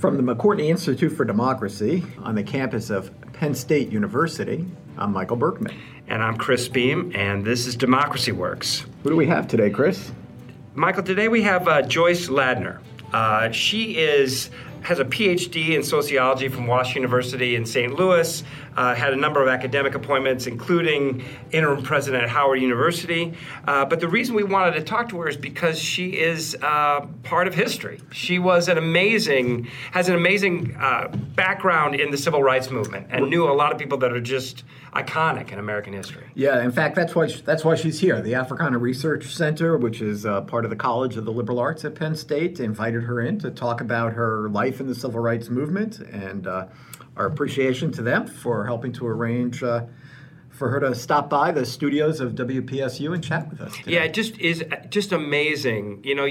From the McCourtney Institute for Democracy on the campus of Penn State University, I'm Michael Berkman. And I'm Chris Beem, and this is Democracy Works. Who do we have today, Chris? Michael, today we have uh, Joyce Ladner. Uh, she is has a PhD in sociology from Washington University in St. Louis, uh, had a number of academic appointments, including interim president at Howard University. Uh, but the reason we wanted to talk to her is because she is uh, part of history. She was an amazing, has an amazing uh, background in the civil rights movement and knew a lot of people that are just iconic in American history. Yeah, in fact, that's why she, that's why she's here. The Africana Research Center, which is uh, part of the College of the Liberal Arts at Penn State, invited her in to talk about her life in the civil rights movement and uh, our appreciation to them for helping to arrange uh, for her to stop by the studios of WPSU and chat with us. Today. Yeah, it just is just amazing. You know,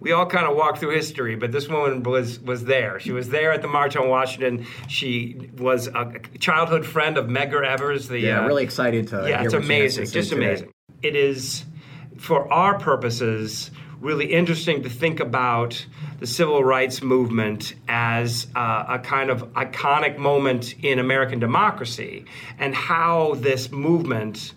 we all kind of walk through history, but this woman was was there. She was there at the March on Washington. She was a childhood friend of Medgar Evers. The yeah, uh, really excited to. Yeah, it's amazing, just amazing. It is for our purposes really interesting to think about the civil rights movement as uh, a kind of iconic moment in American democracy and how this movement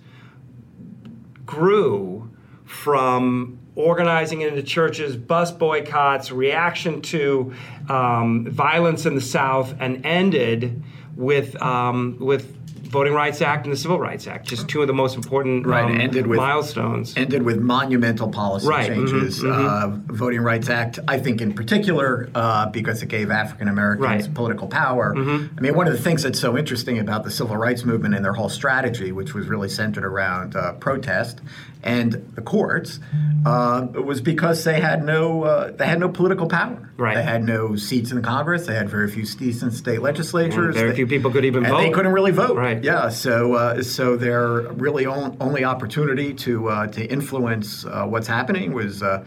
grew from organizing into churches, bus boycotts, reaction to um, violence in the South, and ended with um, with Voting Rights Act and the Civil Rights Act, just two of the most important right. um, ended with, milestones. Ended with monumental policy right. Mm-hmm. changes. Mm-hmm, mm-hmm. Uh, Voting Rights Act, I think, in particular, uh, because it gave African Americans right. political power. Mm-hmm. I mean, one of the things that's so interesting about the civil rights movement and their whole strategy, which was really centered around uh, protest and the courts, uh, was because they had no uh, they had no political power. Right. They had no seats in Congress. They had very few seats in state legislatures. very they, few people could even and vote. They couldn't really vote. Right. Yeah. So uh, so their really on, only opportunity to uh, to influence uh, what's happening was uh,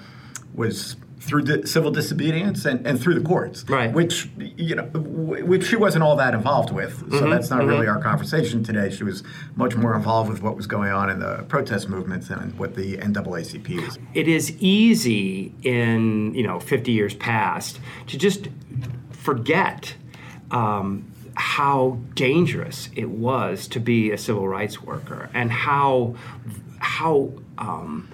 was through di- civil disobedience and, and through the courts, right? Which you know, w- which she wasn't all that involved with. So mm-hmm, that's not mm-hmm. really our conversation today. She was much more involved with what was going on in the protest movements and what the NAACP is. It is easy in you know 50 years past to just forget. Um, how dangerous it was to be a civil rights worker and how how um,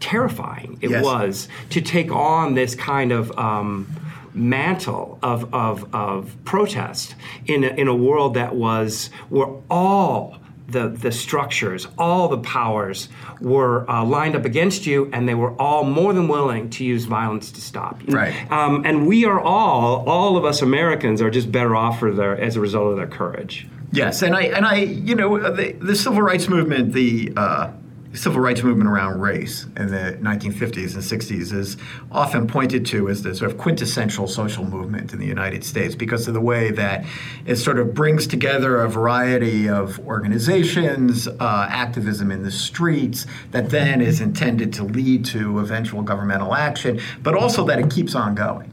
terrifying it yes. was to take on this kind of um, mantle of, of, of protest in a, in a world that was where all the, the structures, all the powers were uh, lined up against you, and they were all more than willing to use violence to stop you. Right. Um, and we are all, all of us Americans, are just better off for their, as a result of their courage. Yes, and I, and I, you know, the, the civil rights movement, the uh, civil rights movement around race in the 1950s and 60s is often pointed to as the sort of quintessential social movement in the United States because of the way that it sort of brings together a variety of organizations, uh, activism in the streets that then is intended to lead to eventual governmental action, but also that it keeps on going.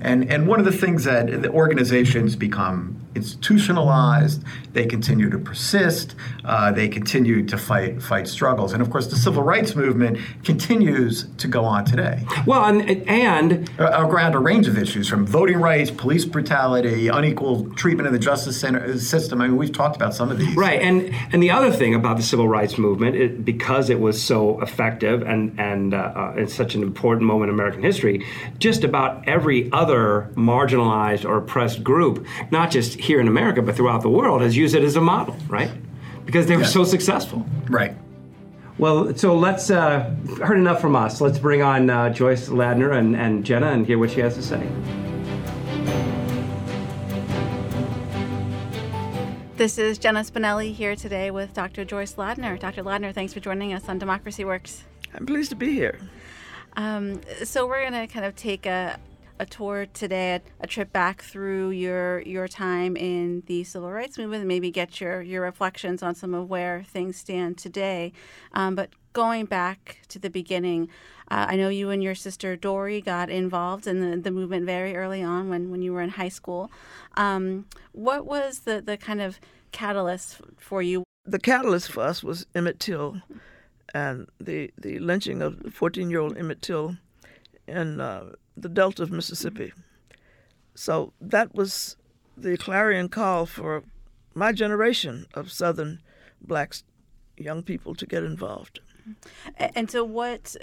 And, and one of the things that the organizations become institutionalized. They continue to persist. Uh, they continue to fight fight struggles, and of course, the civil rights movement continues to go on today. Well, and and uh, around a range of issues, from voting rights, police brutality, unequal treatment in the justice center, system. I mean, we've talked about some of these. Right, and and the other thing about the civil rights movement, it, because it was so effective and and uh, uh it's such an important moment in American history, just about every other marginalized or oppressed group, not just here in America, but throughout the world, has used it as a model, right? Because they were yeah. so successful. Right. Well, so let's, uh, heard enough from us. Let's bring on uh, Joyce Ladner and, and Jenna and hear what she has to say. This is Jenna Spinelli here today with Dr. Joyce Ladner. Dr. Ladner, thanks for joining us on Democracy Works. I'm pleased to be here. Um, so we're going to kind of take a, a tour today, a, trip back through your your time in the civil rights movement, and maybe get your your reflections on some of where things stand today. Um, but going back to the beginning, uh, I know you and your sister Dorie got involved in the, the movement very early on when, when you were in high school. Um, what was the, the kind of catalyst for you? The catalyst for us was Emmett Till and the, the lynching of 14 year old Emmett Till in uh, the Delta of Mississippi. so that was the clarion call for my generation of Southern blacks, young people to get involved. And so, what?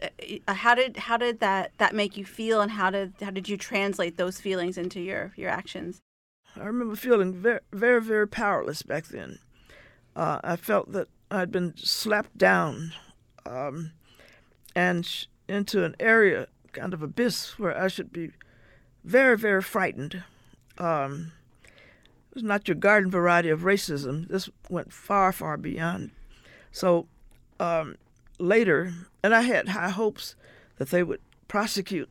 Uh, how did how did that that make you feel, and how did how did you translate those feelings into your your actions? I remember feeling very very very powerless back then. Uh, I felt that I'd been slapped down, um, and sh- into an area kind of abyss where I should be very very frightened. Um, it was not your garden variety of racism. This went far far beyond. So. Um, later, and I had high hopes that they would prosecute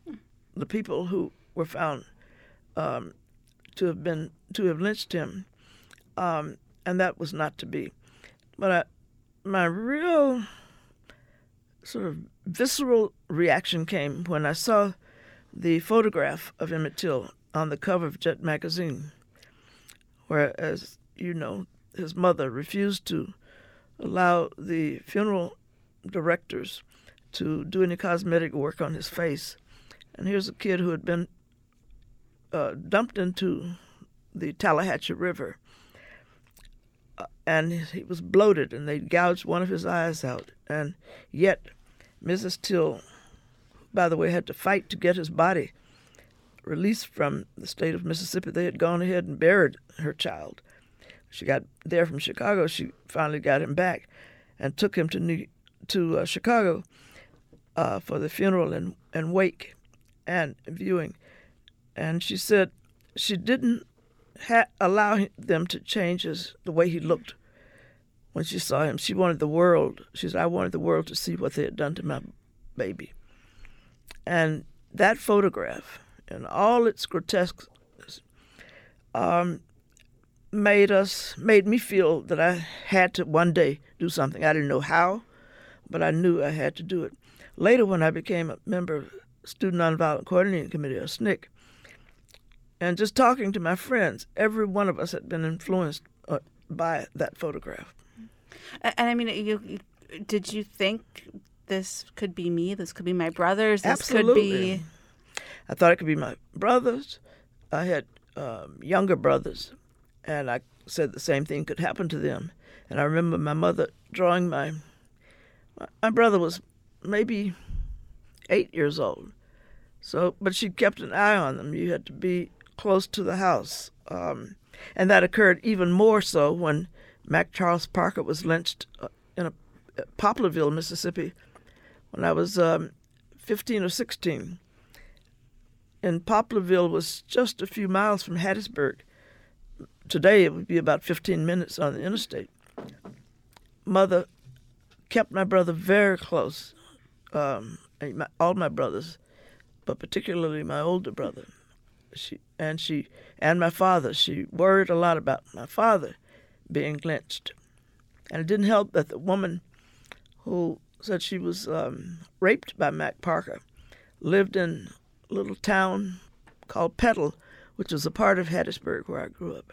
the people who were found um, to have been to have lynched him, um, and that was not to be. But I, my real sort of visceral reaction came when I saw the photograph of Emmett Till on the cover of Jet magazine, where, as you know, his mother refused to allow the funeral directors to do any cosmetic work on his face. And here's a kid who had been uh, dumped into the Tallahatchie River. Uh, and he was bloated, and they gouged one of his eyes out. And yet, Mrs. Till, by the way, had to fight to get his body released from the state of Mississippi. They had gone ahead and buried her child. She got there from Chicago. She finally got him back and took him to New to uh, Chicago uh, for the funeral and, and wake and viewing. And she said she didn't ha- allow them to change his, the way he looked when she saw him. She wanted the world, she said, I wanted the world to see what they had done to my baby. And that photograph and all its grotesque um, made us made me feel that I had to one day do something. I didn't know how, but I knew I had to do it. Later, when I became a member of Student Nonviolent Coordinating Committee, or SNCC, and just talking to my friends, every one of us had been influenced uh, by that photograph. And, I mean, you, did you think this could be me? This could be my brothers. This Absolutely. could be. I thought it could be my brothers. I had um, younger brothers, and I said the same thing could happen to them. And I remember my mother drawing my my brother was maybe eight years old. So, but she kept an eye on them. You had to be close to the house. Um, and that occurred even more so when Mack Charles Parker was lynched uh, in a, uh, Poplarville, Mississippi, when I was um, 15 or 16. And Poplarville was just a few miles from Hattiesburg. Today it would be about 15 minutes on the interstate. Mother kept my brother very close, um, my, all my brothers, but particularly my older brother. She and she and my father. She worried a lot about my father being lynched, and it didn't help that the woman who said she was um, raped by Mack Parker lived in a little town called Petal, which was a part of Hattiesburg where I grew up.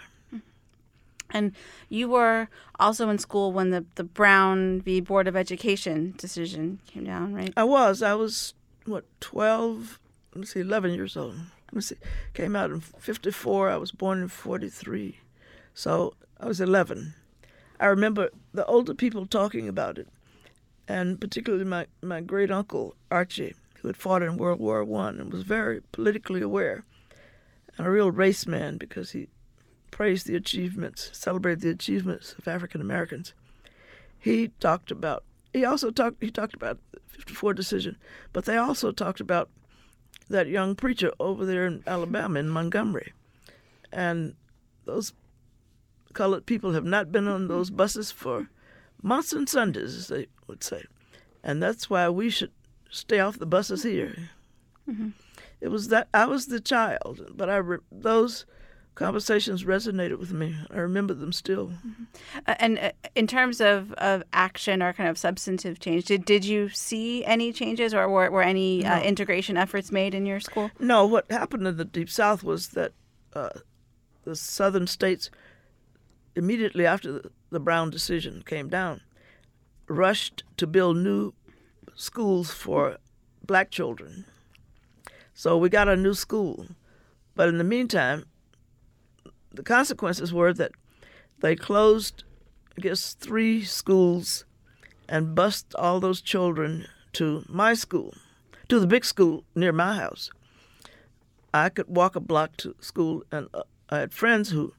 And you were also in school when the, the Brown v. Board of Education decision came down, right? I was. I was, what, 12, let me see, 11 years old. Let me see. Came out in 54. I was born in 43. So I was 11. I remember the older people talking about it, and particularly my, my great uncle, Archie, who had fought in World War One and was very politically aware and a real race man because he praised the achievements, celebrated the achievements of African Americans. He talked about. He also talked. He talked about the '54 decision, but they also talked about that young preacher over there in Alabama in Montgomery, and those colored people have not been on those buses for months and Sundays, as they would say, and that's why we should stay off the buses here. Mm-hmm. It was that I was the child, but I those conversations resonated with me. I remember them still. Mm-hmm. Uh, and uh, in terms of, of action or kind of substantive change, did, did you see any changes or were, were any uh, no. uh, integration efforts made in your school? No, what happened in the Deep South was that uh, the southern states, immediately after the, Brown decision came down, rushed to build new schools for black children. So we got a new school But in the meantime, the consequences were that they closed, I guess, three schools and bused all those children to my school, to the big school near my house. I could walk a block to school, and uh, I had friends who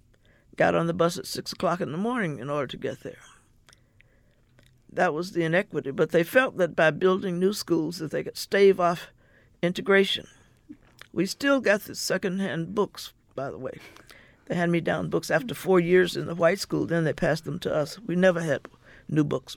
got on the bus at six o'clock in the morning in order to get there. That was the inequity, but they felt that by building new schools that they could stave off integration. We still got the second-hand books, by the way. They hand me down books after four years in the white school. Then they passed them to us. We never had new books.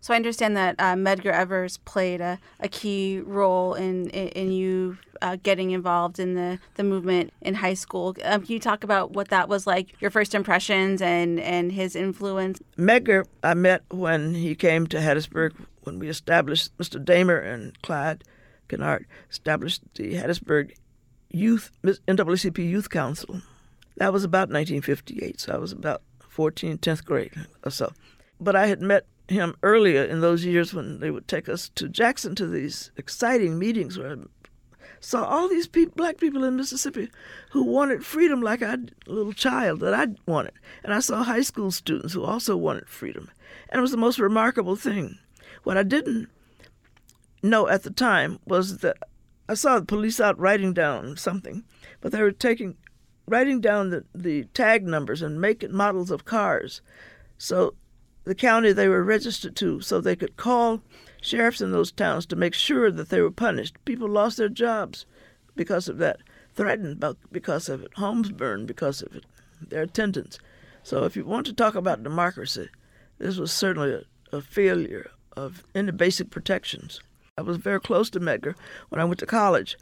So I understand that uh, Medgar Evers played a, a key role in in, you uh, getting involved in the, the movement in high school. Um, can you talk about what that was like, your first impressions and, and his influence? Medgar, I met when he came to Hattiesburg when we established Mr. Dahmer and Clyde Kennard established the Hattiesburg Youth NAACP Youth Council. That was about 1958, so I was about 14, 10th grade or so. But I had met him earlier in those years when they would take us to Jackson to these exciting meetings where I saw all these black people in Mississippi who wanted freedom like a little child, that I wanted. And I saw high school students who also wanted freedom. And it was the most remarkable thing. What I didn't know at the time was that I saw the police out writing down something, but they were taking writing down the, the tag numbers and make models of cars. So the county they were registered to, so they could call sheriffs in those towns to make sure that they were punished. People lost their jobs because of that, threatened because of it, homes burned because of it, their attendance. So if you want to talk about democracy, this was certainly a, a failure of any basic protections. I was very close to Medgar when I went to college.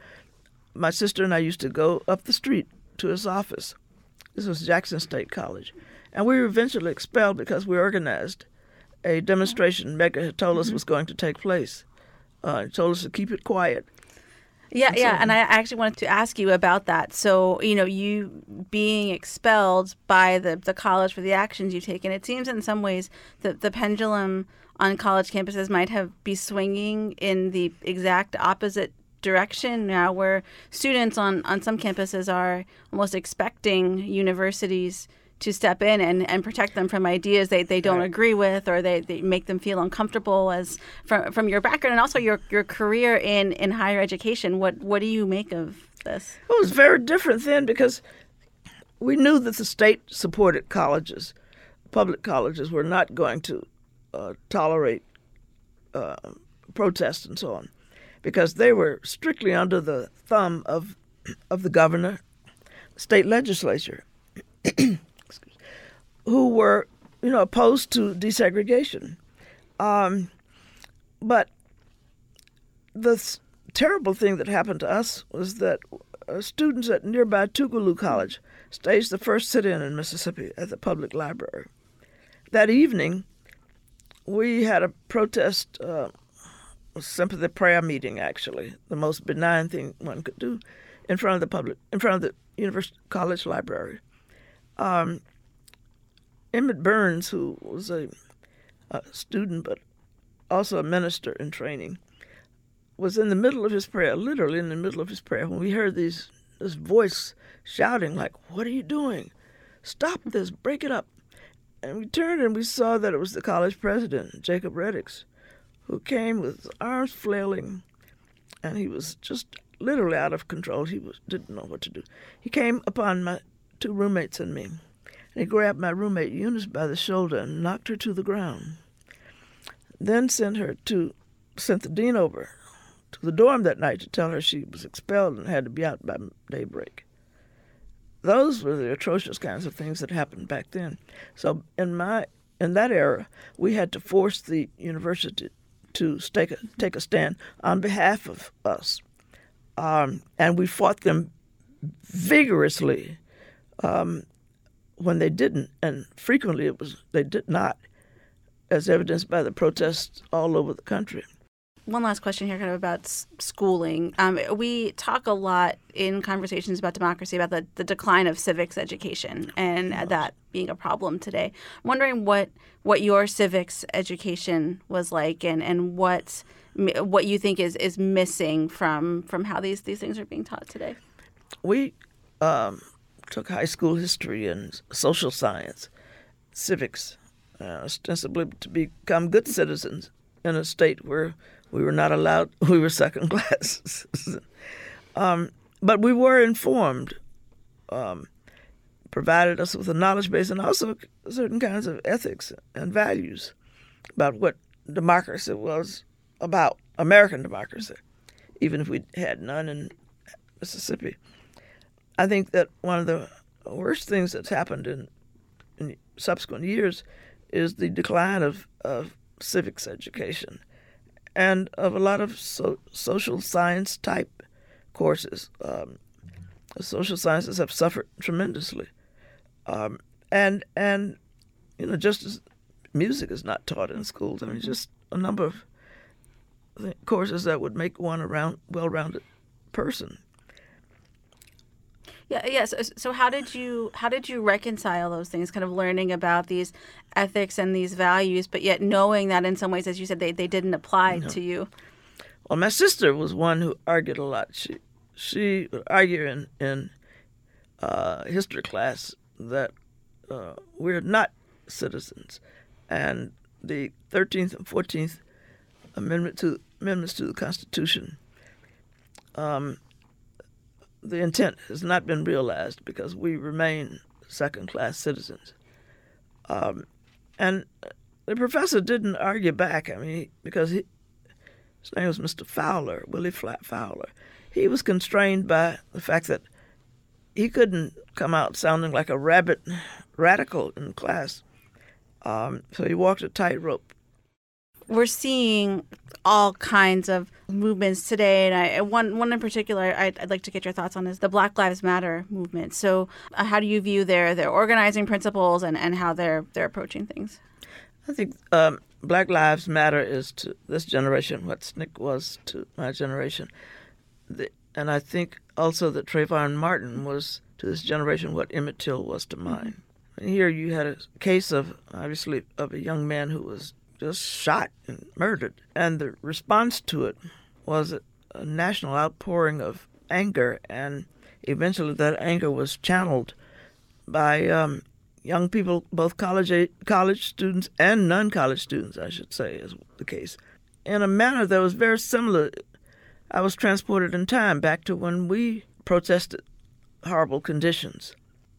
My sister and I used to go up the street to his office. This was Jackson State College. And we were eventually expelled because we organized a demonstration Medgar had told us mm-hmm. was going to take place. Uh, he told us to keep it quiet. Yeah, and yeah, and I actually wanted to ask you about that. So, you know, you being expelled by the, the college for the actions you've taken, it seems in some ways that the pendulum on college campuses might have be swinging in the exact opposite direction now where students on, on some campuses are almost expecting universities to step in and, and protect them from ideas they, they don't agree with or they, they make them feel uncomfortable as from, from your background and also your, your career in, in higher education. What what do you make of this? It was very different then because we knew that the state supported colleges. Public colleges were not going to uh, tolerate uh, protests and so on because they were strictly under the thumb of of the governor, state legislature, who were you know opposed to desegregation. Um, but the terrible thing that happened to us was that uh, students at nearby Tougaloo College staged the first sit-in in Mississippi at the public library. That evening, we had a protest. Uh, sympathy prayer meeting, actually, the most benign thing one could do in front of the public, in front of the University College Library. Um, Emmett Burns, who was a, a, student but also a minister in training, was in the middle of his prayer, literally in the middle of his prayer, when we heard these this voice shouting like, "What are you doing? Stop this! Break it up!" And we turned and we saw that it was the college president, Jacob Reddix who came with his arms flailing, and he was just literally out of control. He was didn't know what to do. He came upon my two roommates and me, and he grabbed my roommate Eunice by the shoulder and knocked her to the ground. Then sent her to sent the dean over to the dorm that night to tell her she was expelled and had to be out by daybreak. Those were the atrocious kinds of things that happened back then. So in my in that era, we had to force the university to take a, take a stand on behalf of us. Um, and we fought them vigorously um, when they didn't, and frequently it was they did not, as evidenced by the protests all over the country one last question here, kind of about schooling. Um, we talk a lot in conversations about democracy about the, the decline of civics education and that being a problem today. I'm wondering what what your civics education was like and, and what what you think is, is missing from from how these, these things are being taught today. We um, took high school history and social science, civics, uh, ostensibly to become good citizens in a state where we were not allowed, we were second class. um, but we were informed, um, provided us with a knowledge base and also certain kinds of ethics and values about what democracy was about, American democracy, even if we had none in Mississippi. I think that one of the worst things that's happened in, in subsequent years is the decline of, of civics education and of a lot of so, social science type courses. Um, social sciences have suffered tremendously, um, and and you know just as music is not taught in schools, I mean just a number of courses that would make one a round, well-rounded person. Yeah, yeah. So, so how did you how did you reconcile those things? Kind of learning about these ethics and these values, but yet knowing that in some ways, as you said, they, they didn't apply no. to you. Well, my sister was one who argued a lot. She she would argue in in uh, history class that uh, we're not citizens, and the Thirteenth and Fourteenth Amendment to amendments to the Constitution um, the intent has not been realized because we remain second class citizens. Um, and the professor didn't argue back. I mean, because he, his name was Mr. Fowler, Willie Flat Fowler. He was constrained by the fact that he couldn't come out sounding like a rabid radical in class. Um, so he walked a tightrope we're seeing all kinds of movements today, and I one one in particular I'd, I'd, like to get your thoughts on is the Black Lives Matter movement. So, uh, how do you view their their organizing principles and, and how they're they're approaching things? I think um, Black Lives Matter is to this generation what SNCC was to my generation, the, and I think also that Trayvon Martin was to this generation what Emmett Till was to mine. And here you had a case of obviously of a young man who was just shot and murdered. And the response to it was a, national outpouring of anger, and eventually that anger was channeled by um, young people, both college college students and non-college students, I should say, is the case, in a manner that was very similar. I was transported in time back to when we protested horrible conditions.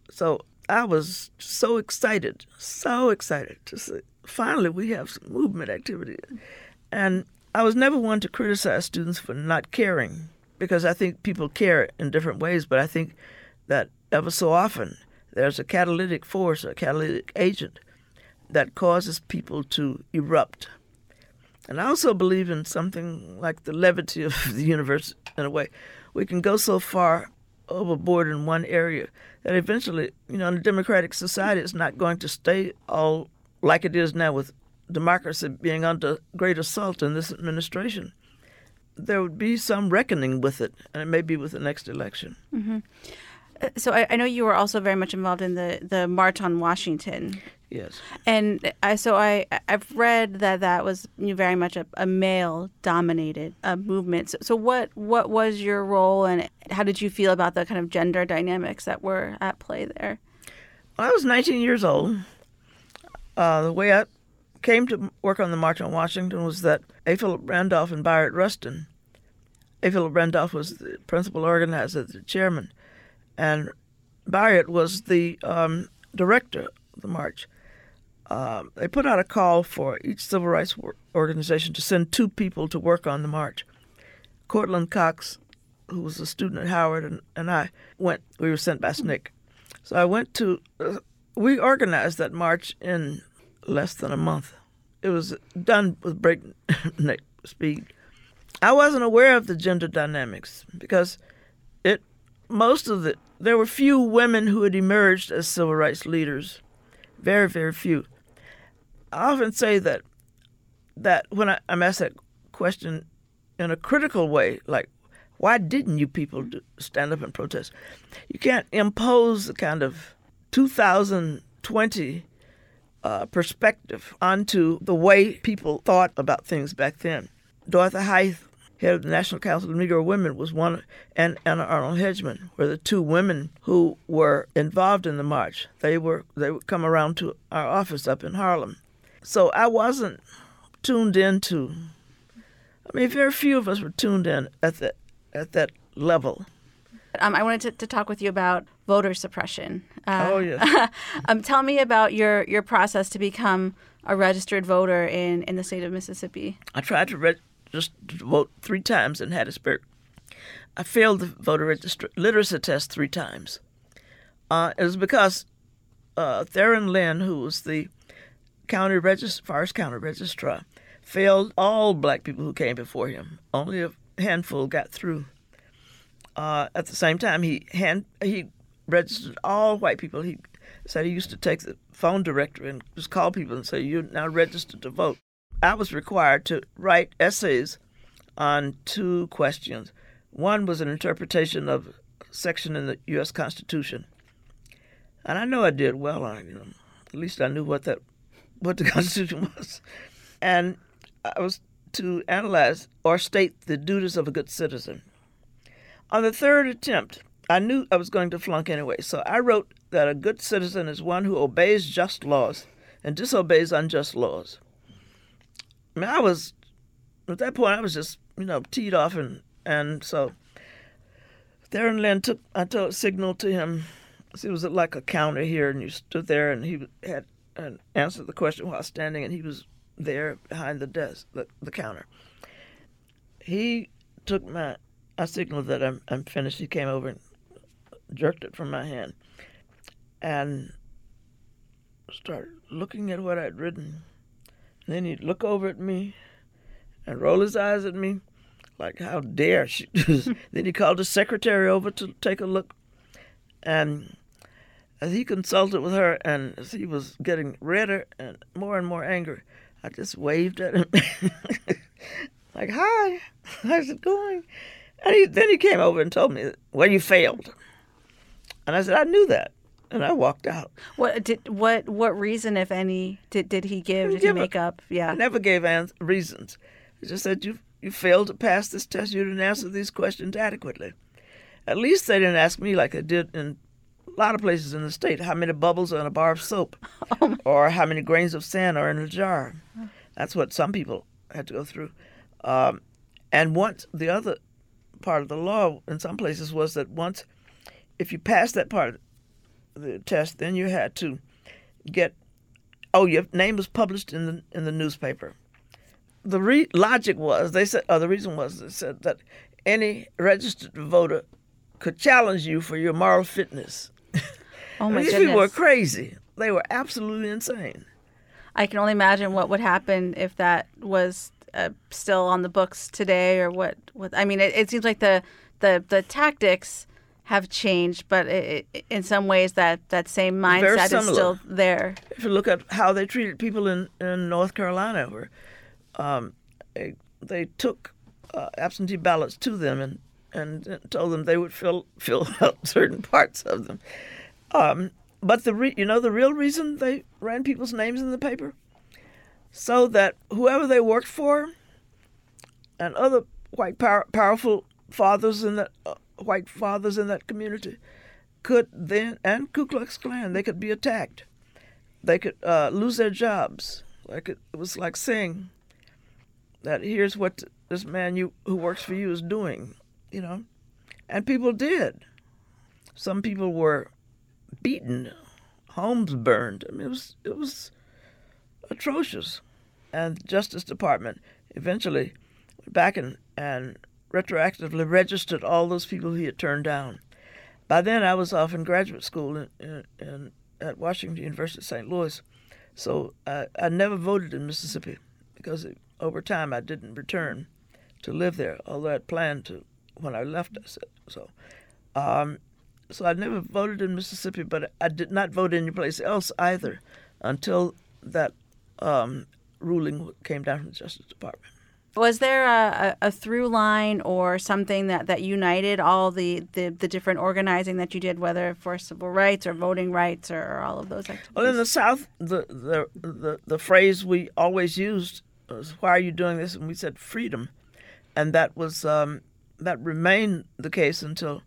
So I was so excited, so excited to see finally we have some movement activity. And I was never one to criticize students for not caring because I think people care in different ways, but I think that ever so often there's a catalytic force, a catalytic agent that causes people to erupt. And I also believe in something like the levity of the universe in a way. We can go so far overboard in one area that eventually, you know, in a democratic society, it's not going to stay all like it is now with democracy being under great assault in this administration, there would be some reckoning with it, and it may be with the next election. Mm-hmm. Uh, so I, I, know you were also very much involved in the, the March on Washington. Yes. And I, so I I've read that that was very much a, a male dominated uh, movement. So, so what what was your role and how did you feel about the kind of gender dynamics that were at play there? Well, I was 19 years old uh, the way I came to work on the March on Washington was that A. Philip Randolph and Bayard Rustin. A. Philip Randolph was the principal organizer, the chairman, and Bayard was the um, director of the march. Uh, they put out a call for each civil rights organization to send two people to work on the march. Courtland Cox, who was a student at Howard, and, and I went. We were sent by SNCC. So I went to. Uh, we organized that march in less than a month. It was done with breakneck speed. I wasn't aware of the gender dynamics because it most of the there were few women who had emerged as civil rights leaders. Very, very few. I often say that that when I, am asked that question in a critical way, like, why didn't you people do, stand up and protest? You can't impose the kind of 2020 uh, perspective onto the way people thought about things back then. Dorothy Height head of the National Council of Negro Women, was one, and Anna Arnold Hedgeman were the two women who were involved in the march. They were they would come around to our office up in Harlem. So I wasn't tuned into. I mean, very few of us were tuned in at that at that level. Um, I wanted to, to, talk with you about voter suppression. Uh, oh yes. um, tell me about your your process to become a registered voter in, in the state of Mississippi. I tried to register to vote three times in Hattiesburg. I failed the voter register- literacy test three times. Uh, it was because uh, Theron Lynd, who was the county regist- Forrest County registrar, failed all black people who came before him. Only a handful got through. Uh, at the same time, he hand he registered all white people. He said he used to take the phone directory and just call people and say, "You're now registered to vote." I was required to write essays on two questions. One was an interpretation of a section in the U.S. Constitution, and I know I did well on it. You know, at least I knew what that what the Constitution was, and I was to analyze or state the duties of a good citizen. On the third attempt, I knew I was going to flunk anyway, so I wrote that a good citizen is one who obeys just laws and disobeys unjust laws. I mean, I was at that point I was just you know teed off and and so Theron Lynd took I told signaled to him. It was like a counter here, and you stood there, and he had and answered the question while standing, and he was there behind the desk, the, the counter. He took my I signaled that I'm I'm finished. He came over and jerked it from my hand, and started looking at what I'd written. And then he'd look over at me and roll his eyes at me, like, how dare she? then he called his secretary over to take a look. And as he consulted with her and as he was getting redder and more and more angry, I just waved at him, like, hi, how's it going? And he, then he came over and told me, well, you failed. And I said, I knew that and I walked out. What did what what reason, if any, did did he give? Did he make a, up? Yeah, never gave ans- reasons. He just said you you failed to pass this test. You didn't answer these questions adequately. At least they didn't ask me like they did in a lot of places in the state how many bubbles are in a bar of soap, oh or how many grains of sand are in a jar. That's what some people had to go through. Um, and once the other part of the law in some places was that once if you passed that part of the test, then you had to get oh your name was published in the in the newspaper. The re- logic was they said oh the reason was they said that any registered voter could challenge you for your moral fitness. Oh my These goodness. people were crazy. They were absolutely insane. I can only imagine what would happen if that was uh, still on the books today, or what. What I mean, it, it seems like the the the tactics have changed, but it, it, in some ways that, that same mindset is still there. If you look at how they treated people in, in North Carolina, where um, they, they, took uh, absentee ballots to them and, and told them they would fill fill out certain parts of them. Um, but the re- you know the real reason they ran people's names in the paper, so that whoever they worked for, and other white power, powerful fathers in that. Uh, white fathers in that community could then, and Ku Klux Klan, they could be attacked. They could uh, lose their jobs. Like it, it was like saying that here's what this man you who works for you is doing, you know, and people did. Some people were beaten, homes burned. I mean, it was it was atrocious, and the Justice Department eventually went back and and retroactively registered all those people he had turned down. By then, I was off in graduate school in, in, in at Washington University, of St. Louis, so I, I never voted in Mississippi because it, over time I didn't return to live there, although I had planned to when I left. I said so. Um, so I never voted in Mississippi, but I did not vote anyplace else either until that um, ruling came down from the Justice Department. Was there a, a, through line or something that, that united all the, the, the, different organizing that you did, whether for civil rights or voting rights or, or all of those activities? Well, in the South, the, the, the, the phrase we always used was, Why are you doing this? And we said freedom. and that was um, that remained the case until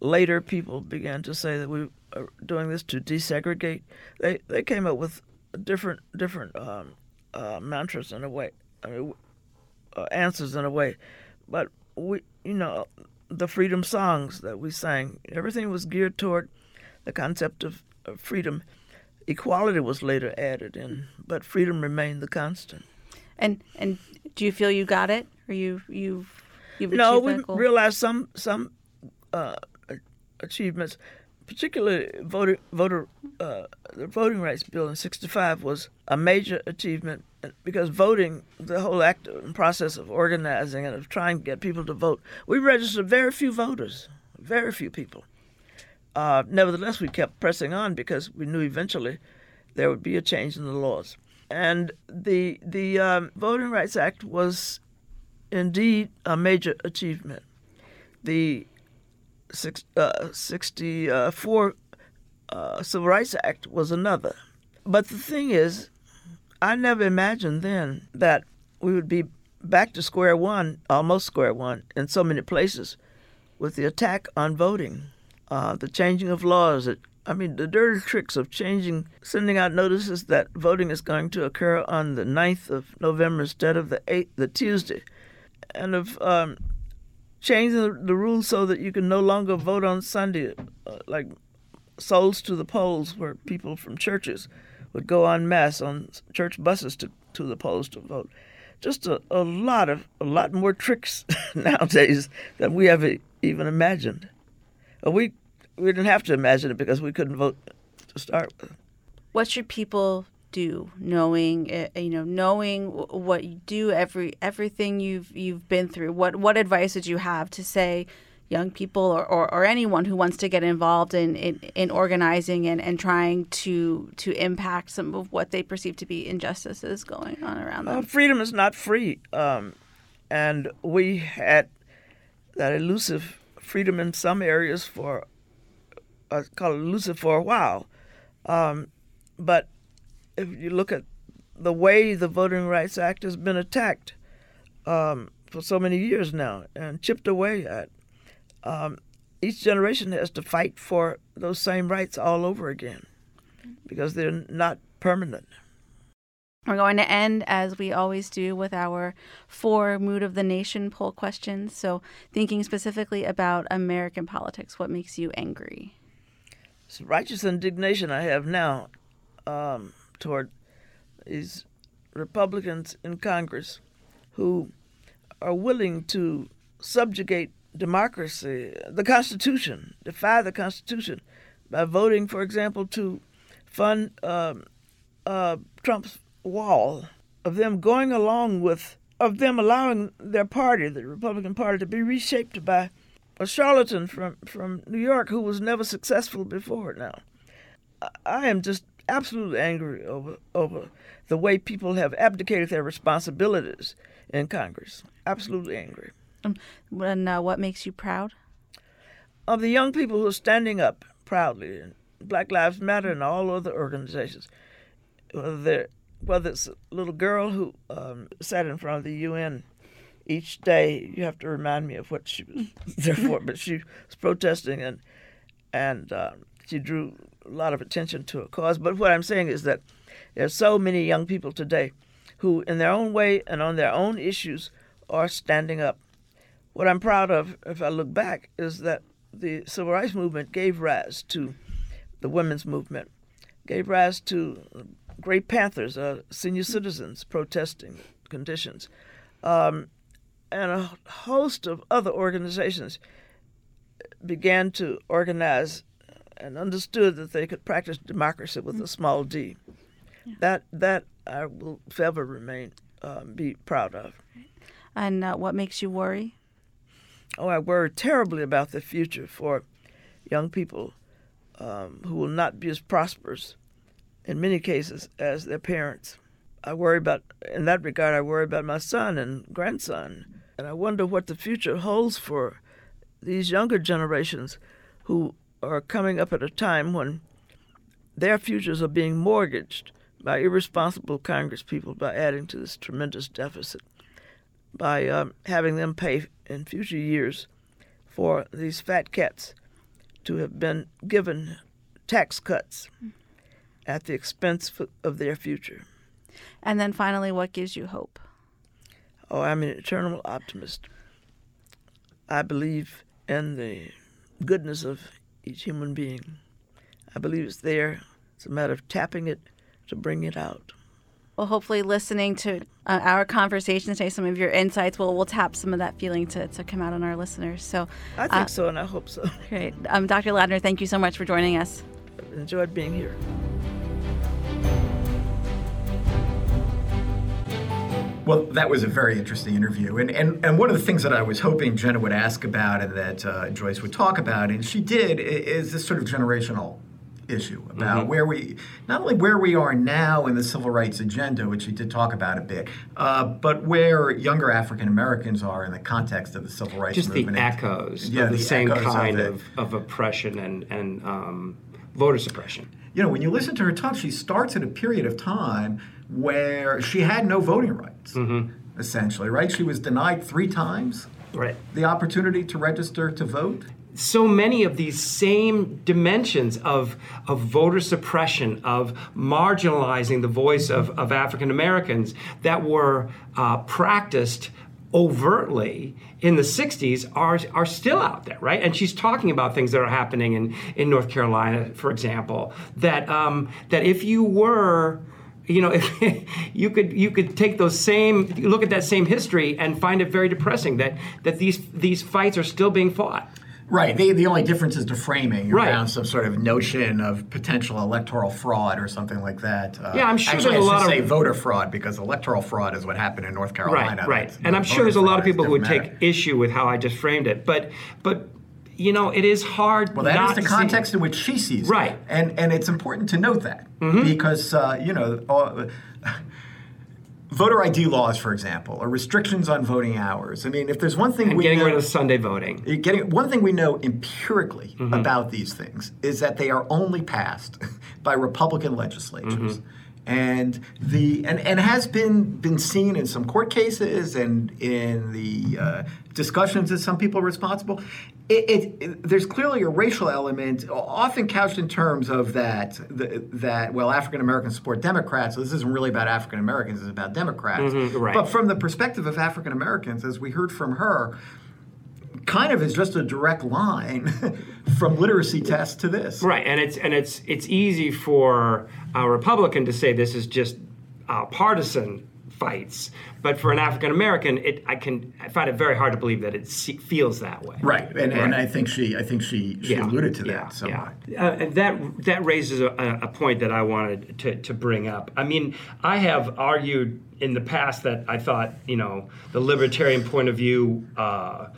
later people began to say that we are doing this to desegregate. They they came up with different different um, uh, mantras in a way, I mean, uh, answers in a way, but we you know the freedom songs that we sang, everything was geared toward the concept of, of freedom. Equality was later added in, but freedom remained the constant. And and do you feel you got it, or you you you've no, we realized some some uh, achievements, particularly voter voter uh, the voting rights bill in '65 was a major achievement because voting, the whole act and process of organizing and of trying to get people to vote, we registered very few voters, very few people. Uh, nevertheless, we kept pressing on because we knew eventually there would be a change in the laws. And the the um, Voting Rights Act was indeed a major achievement. The six, uh, 64 uh, Civil Rights Act was another. But the thing is, I never imagined then that we would be back to square one, almost square one, in so many places with the attack on voting, uh, the changing of laws. That, I mean, the dirty tricks of changing, sending out notices that voting is going to occur on the 9th of November instead of the 8th, the Tuesday, and of um, changing the, the rules so that you can no longer vote on Sunday, uh, like souls to the polls, where people from churches would go en masse on church buses to, to the polls to vote. Just a, a lot of a lot more tricks nowadays than we ever even imagined. We we didn't have to imagine it because we couldn't vote to start with. what should people do knowing uh, you know knowing what you do every everything you've you've been through what what advice would you have to say young people or, or, or anyone who wants to get involved in, in, in organizing and, and trying to to impact some of what they perceive to be injustices going on around Uh, them freedom is not free, um, and we had that elusive freedom in some areas for I call it elusive for a while. Um, but if you look at the way the Voting Rights Act has been attacked um, for so many years now and chipped away at, um, each generation has to fight for those same rights all over again because they're not permanent. We're going to end as we always do with our four mood of the nation poll questions. So, thinking specifically about American politics, what makes you angry? It's righteous indignation I have now um, toward these Republicans in Congress who are willing to subjugate democracy, the Constitution, defy the Constitution by voting, for example, to fund um, uh, Trump's wall, of them going along with, of them allowing their party, the Republican Party, to be reshaped by a charlatan from, from New York who was never successful before now. I am just absolutely angry over, over the way people have abdicated their responsibilities in Congress. Absolutely angry. And uh, what makes you proud? Of the young people who are standing up proudly, in Black Lives Matter and all other organizations, whether, whether it's a little girl who um, sat in front of the UN each day, you have to remind me of what she was there for, but she was protesting and and uh, she drew a lot of attention to a cause. But what I'm saying is that there's so many young people today who, in their own way and on their own issues, are standing up. What I'm proud of, if I look back, is that the civil rights movement gave rise to the women's movement, gave rise to Gray Panthers, uh, senior citizens protesting conditions, um, and a host of other organizations began to organize and understood that they could practice democracy with a small d. That that I will forever remain um, be proud of. And uh, what makes you worry? Oh, I worry terribly about the future for young people um, who will not be as prosperous in many cases as their parents. I worry about, in that regard, I worry about my son and grandson. And I wonder what the future holds for these younger generations who are coming up at a time when their futures are being mortgaged by irresponsible Congress people by adding to this tremendous deficit. by um, having them pay in future years for these fat cats to have been given tax cuts at the expense of their future. And then finally, what gives you hope? Oh, I'm an eternal optimist. I believe in the goodness of each human being. I believe it's there. It's a matter of tapping it to bring it out. Well, hopefully, listening to uh, our conversation today, some of your insights will will tap some of that feeling to, to come out on our listeners. So, I think uh, so, and I hope so. Great, um, Dr. Ladner, thank you so much for joining us. Enjoyed being here. Well, that was a very interesting interview. And, and, and one of the things that I was hoping Jenna would ask about and that uh, Joyce would talk about, and she did, is this sort of generational issue about mm-hmm. where we, not only where we are now in the civil rights agenda, which she did talk about a bit, uh, but where younger African Americans are in the context of the civil rights Just movement. Just the echoes yeah, of the, the same kind of, of, of, oppression and, and um, voter suppression. You know, when you listen to her talk, she starts at a period of time where she had no voting rights, mm-hmm. essentially, right? She was denied three times right. the opportunity to register to vote so many of these same dimensions of, of voter suppression, of marginalizing the voice of, of African Americans that were uh, practiced overtly in the 60s are, are still out there, right? And she's talking about things that are happening in, in North Carolina, for example, that, um, that if you were you know, you could you could take those same look at that same history and find it very depressing that that these these fights are still being fought. Right. The, the only difference is the framing right. around some sort of notion of potential electoral fraud or something like that. Uh, yeah, I'm sure actually, there's a lot of say voter fraud because electoral fraud is what happened in North Carolina. Right. Right. And I'm sure there's a lot of people who would matter. take issue with how I just framed it, but but you know, it is hard. Well, that is the context see. in which she sees right. it. Right. And and it's important to note that mm-hmm. because uh, you know. Uh, voter ID laws, for example, or restrictions on voting hours. I mean, if there's one thing we. and we getting know, rid of Sunday voting, getting one thing we know empirically mm-hmm. about these things is that they are only passed by Republican legislatures. Mm-hmm and the and, and has been been seen in some court cases and in the uh, discussions that some people are responsible. It, it, it, there's clearly a racial element, often couched in terms of that the, that well African Americans support Democrats, so this isn't really about African Americans; it's about Democrats. Mm-hmm, right. But from the perspective of African Americans, as we heard from her, kind of is just a direct line from literacy tests to this. Right, and it's and it's it's easy for a Republican to say this is just uh, partisan fights, but for an African American, it I can I find it very hard to believe that it feels that way. Right, and, right. and I think she I think she, she yeah. alluded to that yeah. somewhat. Yeah. Uh, and that that raises a, a, point that I wanted to, to bring up. I mean, I have argued in the past that I thought you know the libertarian point of view. Uh,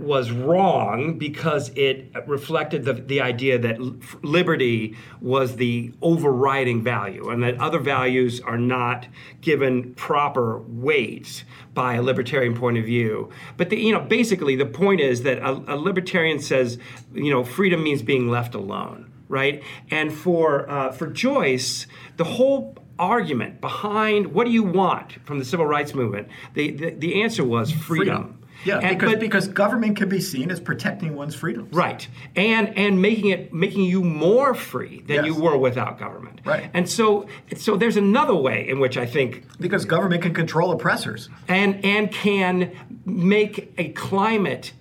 was wrong because it reflected the, the idea that liberty was the overriding value and that other values are not given proper weight by a libertarian point of view. But the, you know, basically the point is that a, a libertarian says, you know, freedom means being left alone, right? And for uh, for Joyce, the whole argument behind what do you want from the civil rights movement, the, the, the answer was freedom. freedom yeah, and, because, but, because government can be seen as protecting one's freedoms. Right. And and making it making you more free than yes. you were without government. Right. And so so there's another way in which I think because government can control oppressors. And and can make a climate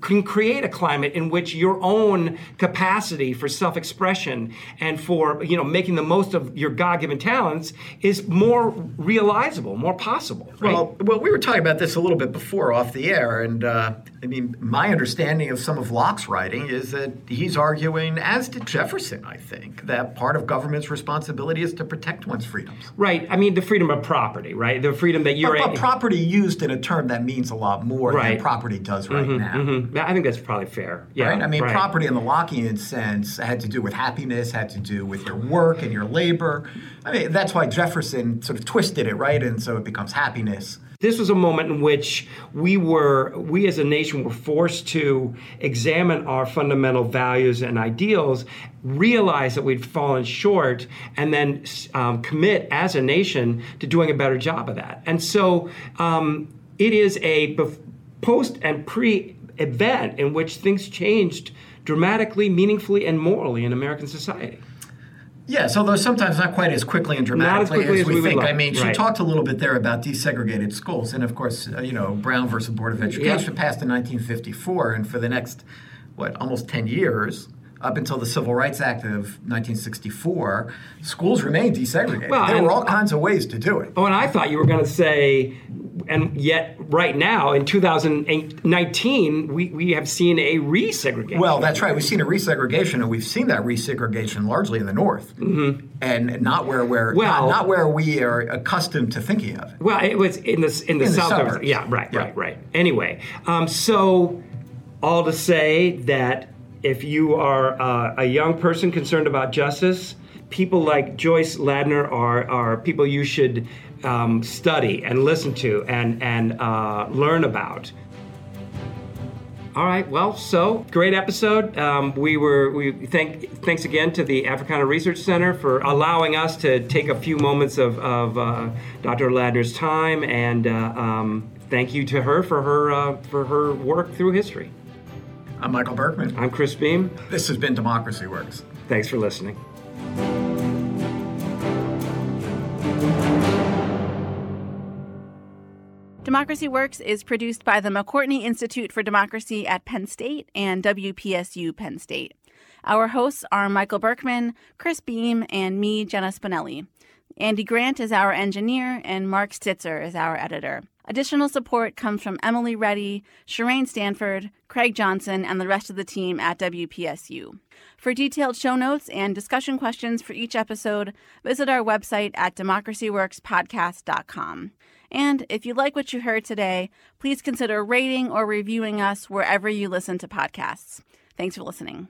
can create a climate in which your own capacity for self-expression and for you know making the most of your God-given talents is more realizable, more possible. Right? Well, well, we were talking about this a little bit before off the air, and uh, I mean, my understanding of some of Locke's writing is that he's arguing, as did Jefferson, I think, that part of government's responsibility is to protect one's freedoms. Right. I mean, the freedom of property, right? The freedom that you're. But, but property used in a term that means a lot more right. than property does right mm-hmm, now. Mm-hmm. I think that's probably fair. Yeah. Right. I mean, right. property in the Lockean sense had to do with happiness, had to do with your work and your labor. I mean, that's why Jefferson sort of twisted it, right? And so it becomes happiness. This was a moment in which we were, we as a nation were forced to examine our fundamental values and ideals, realize that we'd fallen short, and then um, commit as a nation to doing a better job of that. And so, um, it is a bef- post and pre event in which things changed dramatically, meaningfully, and morally in American society. Yes, although sometimes not quite as quickly and dramatically quickly as, as we we think. I mean, she Right. talked a little bit there about desegregated schools, and of course, uh, you know, Brown versus Board of Education Yeah. passed in 1954, and for the next what almost 10 years. Up until the Civil Rights Act of 1964, schools remained desegregated. Well, there were all kinds of ways to do it. Oh, and I thought you were going to say, and yet right now in 2019, we, we have seen a resegregation. Well, that's right. We've seen a resegregation, and we've seen that resegregation largely in the North, and not where we're Mm-hmm. Well- not, not where we are accustomed to thinking of it. Well, it was in the in the, In the south. of- suburbs. yeah, right, Yeah. right, right. Anyway, um, so all to say that if you are uh, a young person concerned about justice, people like Joyce Ladner are are people you should um, study and listen to and and uh, learn about. All right. Well, so great episode. Um, we were we thank thanks again to the Africana Research Center for allowing us to take a few moments of, of uh, Dr. Ladner's time, and uh, um, thank you to her for her uh, for her work through history. I'm Michael Berkman. I'm Chris Beem. This has been Democracy Works. Thanks for listening. Democracy Works is produced by the McCourtney Institute for Democracy at Penn State and WPSU Penn State. Our hosts are Michael Berkman, Chris Beem, and me, Jenna Spinelli. Andy Grant is our engineer, and Mark Stitzer is our editor. Additional support comes from Emily Reddy, Shireen Stanford, Craig Johnson, and the rest of the team at WPSU. For detailed show notes and discussion questions for each episode, visit our website at democracyworkspodcast.com. And if you like what you heard today, please consider rating or reviewing us wherever you listen to podcasts. Thanks for listening.